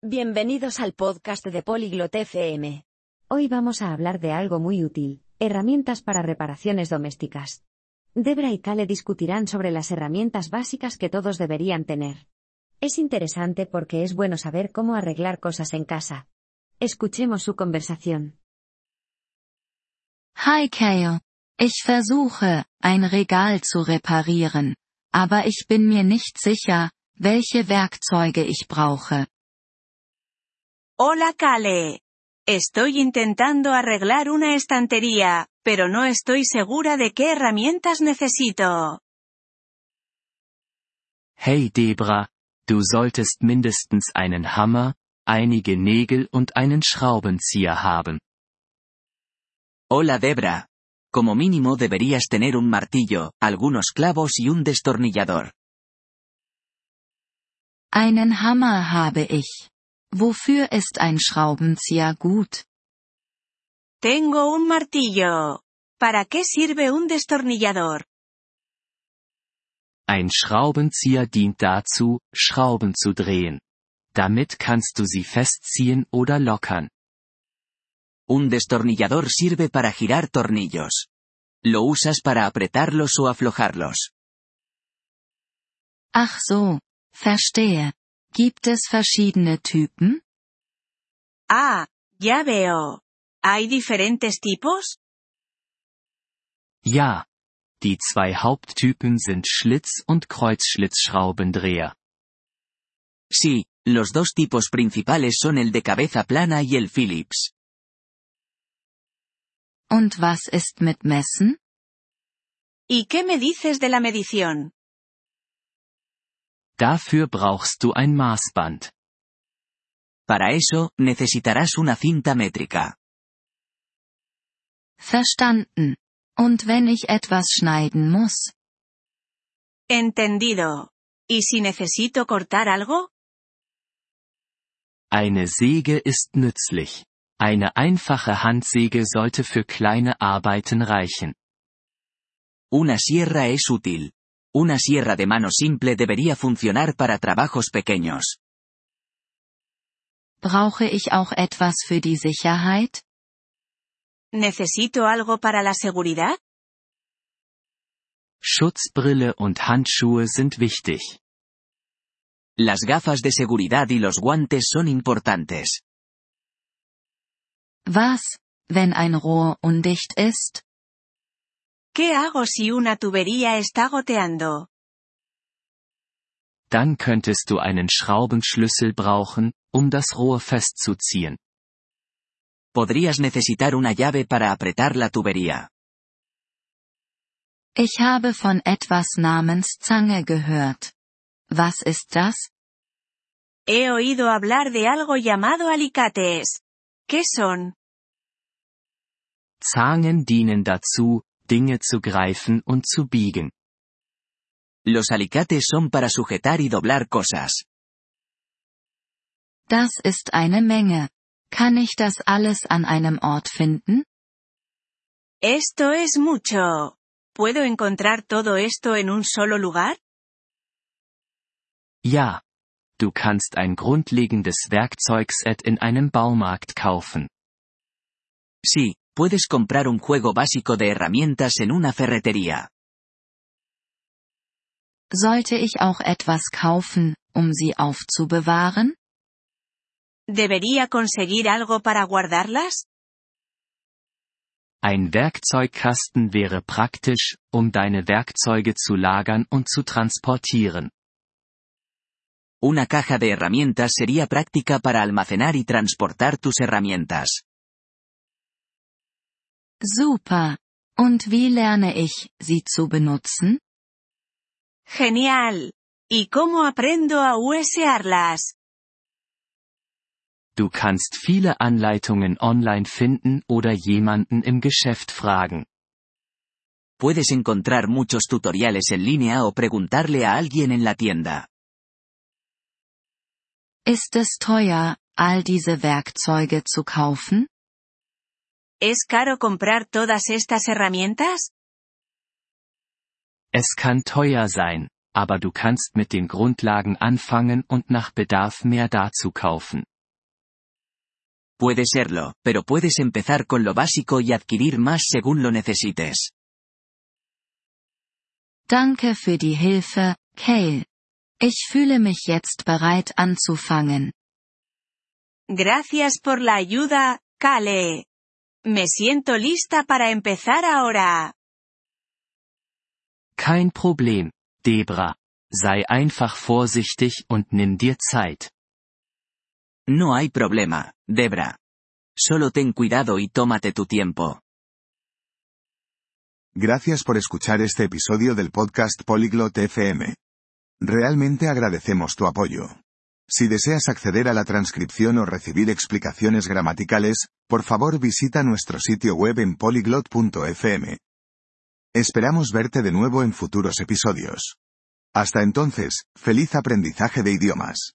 Bienvenidos al podcast de Polyglot FM. Hoy vamos a hablar de algo muy útil, herramientas para reparaciones domésticas. Debra y Kale discutirán sobre las herramientas básicas que todos deberían tener. Es interesante porque es bueno saber cómo arreglar cosas en casa. Escuchemos su conversación. Hi Kale. Ich versuche, ein Regal zu reparieren, aber ich bin mir nicht sicher, welche Werkzeuge ich brauche. Hola Kale. Estoy intentando arreglar una estantería, pero no estoy segura de qué herramientas necesito. Hey Debra, du solltest mindestens einen Hammer, einige Nägel und einen Schraubenzieher haben. Hola Debra. Como mínimo deberías tener un martillo, algunos clavos y un destornillador. Einen Hammer habe ich. Wofür ist ein Schraubenzieher gut? Tengo un martillo. ¿Para qué sirve un destornillador? Ein Schraubenzieher dient dazu, Schrauben zu drehen. Damit kannst du sie festziehen oder lockern. Un destornillador sirve para girar tornillos. Lo usas para apretarlos o aflojarlos. Ach so, verstehe. Gibt es verschiedene Typen? Ah, ya veo. ¿Hay diferentes tipos? Ja. Die zwei Haupttypen sind Schlitz- und Kreuzschlitzschraubendreher. Sí, los dos tipos principales son el de cabeza plana y el Phillips. Und was ist mit Messen? ¿Y qué me dices de la medición? Dafür brauchst du ein Maßband. Para eso, necesitarás una cinta métrica. Verstanden. Und wenn ich etwas schneiden muss? Entendido. ¿Y si necesito cortar algo? Eine Säge ist nützlich. Eine einfache Handsäge sollte für kleine Arbeiten reichen. Una sierra es útil. Una sierra de mano simple debería funcionar para trabajos pequeños. Brauche ich auch etwas für die Sicherheit? ¿Necesito algo para la seguridad? Schutzbrille und Handschuhe sind wichtig. Las gafas de seguridad y los guantes son importantes. Was, wenn ein Rohr undicht ist? ¿Qué hago si una tubería está goteando? Dann könntest du einen Schraubenschlüssel brauchen, um das Rohr festzuziehen. Podrías necesitar una llave para apretar la tubería. Ich habe von etwas namens Zange gehört. Was ist das? He oído hablar de algo llamado alicates. ¿Qué son? Zangen dienen dazu, Dinge zu greifen und zu biegen. Los alicates son para sujetar y doblar cosas. Das ist eine Menge. Kann ich das alles an einem Ort finden? Esto es mucho. ¿Puedo encontrar todo esto en un solo lugar? Ja. Du kannst ein grundlegendes Werkzeugset in einem Baumarkt kaufen. Sí, puedes comprar un juego básico de herramientas en una ferretería. Sollte ich auch etwas kaufen, um sie aufzubewahren? ¿Debería conseguir algo para guardarlas? Ein Werkzeugkasten wäre praktisch, um deine Werkzeuge zu lagern und zu transportieren. Una caja de herramientas sería práctica para almacenar y transportar tus herramientas. Super. Und wie lerne ich, sie zu benutzen? Genial. ¿Y cómo aprendo a usarlas? Du kannst viele Anleitungen online finden oder jemanden im Geschäft fragen. Puedes encontrar muchos tutoriales en línea o preguntarle a alguien en la tienda. Ist es teuer, all diese Werkzeuge zu kaufen? ¿Es caro comprar todas estas herramientas? Es kann teuer sein, aber du kannst mit den Grundlagen anfangen und nach Bedarf mehr dazu kaufen. Puede serlo, pero puedes empezar con lo básico y adquirir más según lo necesites. Danke für die Hilfe, Kale. Ich fühle mich jetzt bereit anzufangen. Gracias por la ayuda, Kale. Me siento lista para empezar ahora. Kein Problem, Debra. Sei einfach vorsichtig und nimm dir Zeit. No hay problema, Debra. Solo ten cuidado y tómate tu tiempo. Gracias por escuchar este episodio del podcast Polyglot FM. Realmente agradecemos tu apoyo. Si deseas acceder a la transcripción o recibir explicaciones gramaticales, por favor visita nuestro sitio web en polyglot.fm. Esperamos verte de nuevo en futuros episodios. Hasta entonces, feliz aprendizaje de idiomas.